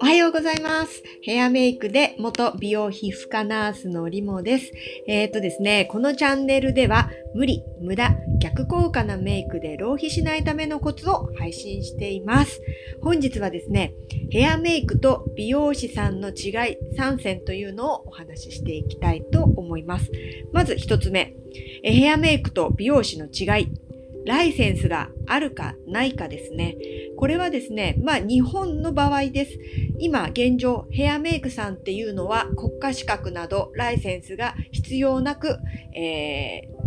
おはようございます。ヘアメイクで元美容皮膚科ナースのリモです。えっ、ー、とですね、このチャンネルでは無理、無駄、逆効果なメイクで浪費しないためのコツを配信しています。本日はですね、ヘアメイクと美容師さんの違い3選というのをお話ししていきたいと思います。まず1つ目、ヘアメイクと美容師の違い。ライセンスがあるかないかですね。これはですね、まあ日本の場合です。今現状ヘアメイクさんっていうのは国家資格などライセンスが必要なく、えー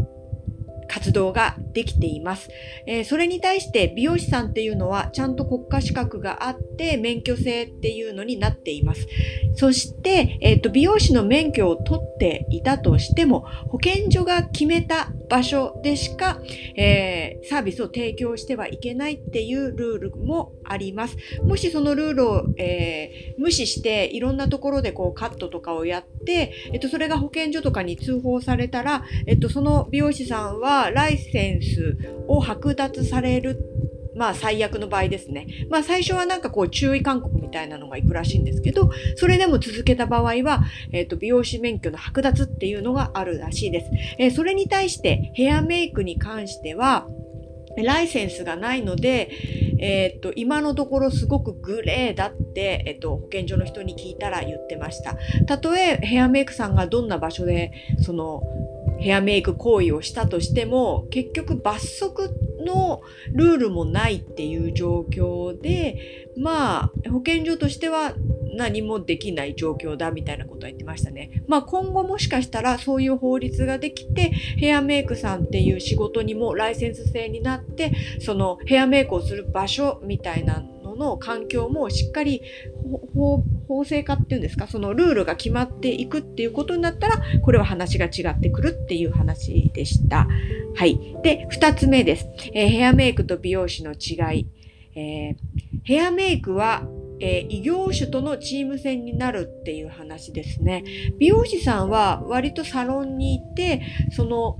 活動ができています。えー、それに対して美容師さんっていうのはちゃんと国家資格があって免許制っていうのになっています。そして、えっ、ー、と、美容師の免許を取っていたとしても保健所が決めた場所でしか、えー、サービスを提供してはいけないっていうルールもあります。もしそのルールを、えー、無視していろんなところでこうカットとかをやって、えっと、それが保健所とかに通報されたら、えっと、その美容師さんはライセンスを剥奪されるまあ最悪の場合ですね。まあ最初はなんかこう注意勧告みたいなのが行くらしいんですけど、それでも続けた場合は、えっ、ー、と、美容師免許の剥奪っていうのがあるらしいです。えー、それに対してヘアメイクに関しては、ライセンスがないので、えー、っと、今のところすごくグレーだって、えっと、保健所の人に聞いたら言ってました。たとえヘアメイクさんがどんな場所で、その、ヘアメイク行為をしたとしても、結局罰則ってのルールもないっていう状況で、まあ、保健所としては何もできない状況だみたいなことは言ってましたね。まあ今後もしかしたらそういう法律ができてヘアメイクさんっていう仕事にもライセンス制になってそのヘアメイクをする場所みたいなの環境もしっかり法制化っていうんですかそのルールが決まっていくっていうことになったらこれは話が違ってくるっていう話でした。はい。で、二つ目です。えー、ヘアメイクと美容師の違い。えー、ヘアメイクはえー、異業種とのチーム戦になるっていう話ですね。美容師さんは割とサロンに行って、その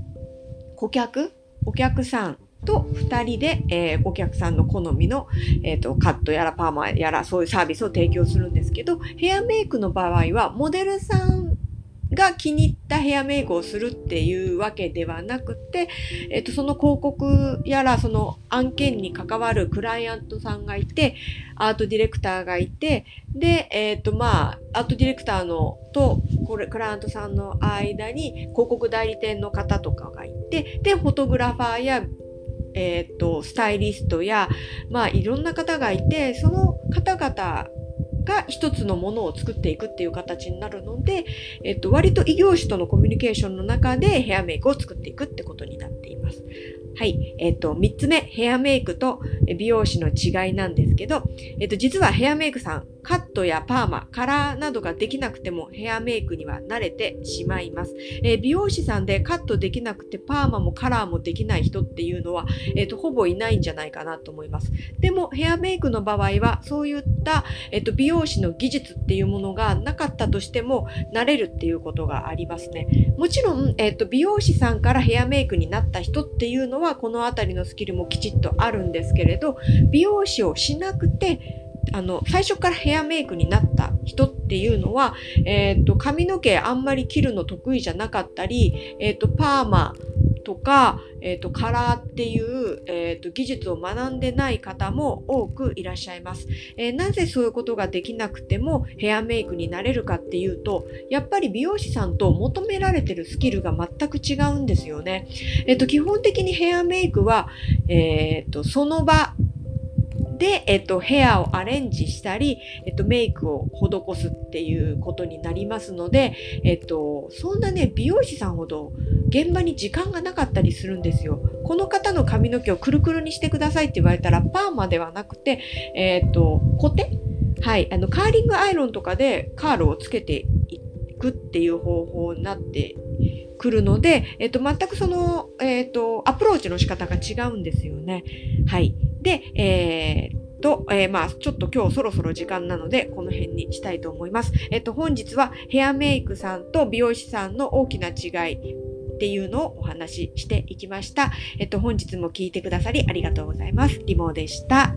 顧客、お客さんと2人で、えー、お客さんの好みの、えーと、カットやらパーマやらそういうサービスを提供するんですけどヘアメイクの場合はモデルさんが気に入ったヘアメイクをするっていうわけではなくて、えっと、その広告やらその案件に関わるクライアントさんがいて、アートディレクターがいて、で、えっと、まあ、アートディレクターのと、これ、クライアントさんの間に広告代理店の方とかがいて、で、フォトグラファーやえっ、と、スタイリストや、まあ、いろんな方がいて、その方々が一つのものを作っていくっていう形になるので、えっと、割と異業種とのコミュニケーションの中でヘアメイクを作っていくってことになっています。はい。えっ、と、三つ目、ヘアメイクと美容師の違いなんですけど、えっ、と、実はヘアメイクさん、カットやパーマ、カラーなどができなくてもヘアメイクには慣れてしまいます。えー、美容師さんでカットできなくてパーマもカラーもできない人っていうのは、えっ、ー、と、ほぼいないんじゃないかなと思います。でも、ヘアメイクの場合は、そういった、えっ、と、美容師の技術っていうものがなかったとしても、慣れるっていうことがありますね。もちろん、えっ、と、美容師さんからヘアメイクになった人っていうのは、このあたりのスキルもきちっとあるんですけれど、美容師をしなくて、あの、最初からヘアメイクになった人っていうのは、えっ、ー、と、髪の毛あんまり切るの得意じゃなかったり、えっ、ー、と、パーマとか、えっ、ー、と、カラーっていう、えっ、と、技術を学んでない方も多くいらっしゃいます、えなぜそういうことができなくてもヘアメイクになれるかっていうと、やっぱり美容師さんと求められてるスキルが全く違うんですよね。えっ、と、基本的にヘアメイクは、えっ、と、その場、で、えっと、ヘアをアレンジしたり、えっと、メイクを施すっていうことになりますので、えっと、そんなね、美容師さんほど現場に時間がなかったりするんですよ。この方の髪の毛をくるくるにしてくださいって言われたら、パーマではなくて、えっと、コテ？はい、あの、カーリングアイロンとかでカールをつけていくっていう方法になってくるので、えっと、全くその、えっと、アプローチの仕方が違うんですよね。はい。で、えー、と、えー、まあ、ちょっと今日そろそろ時間なので、この辺にしたいと思います。えっと、本日はヘアメイクさんと美容師さんの大きな違いっていうのをお話ししていきました。えっと、本日も聞いてくださりありがとうございます。リモでした。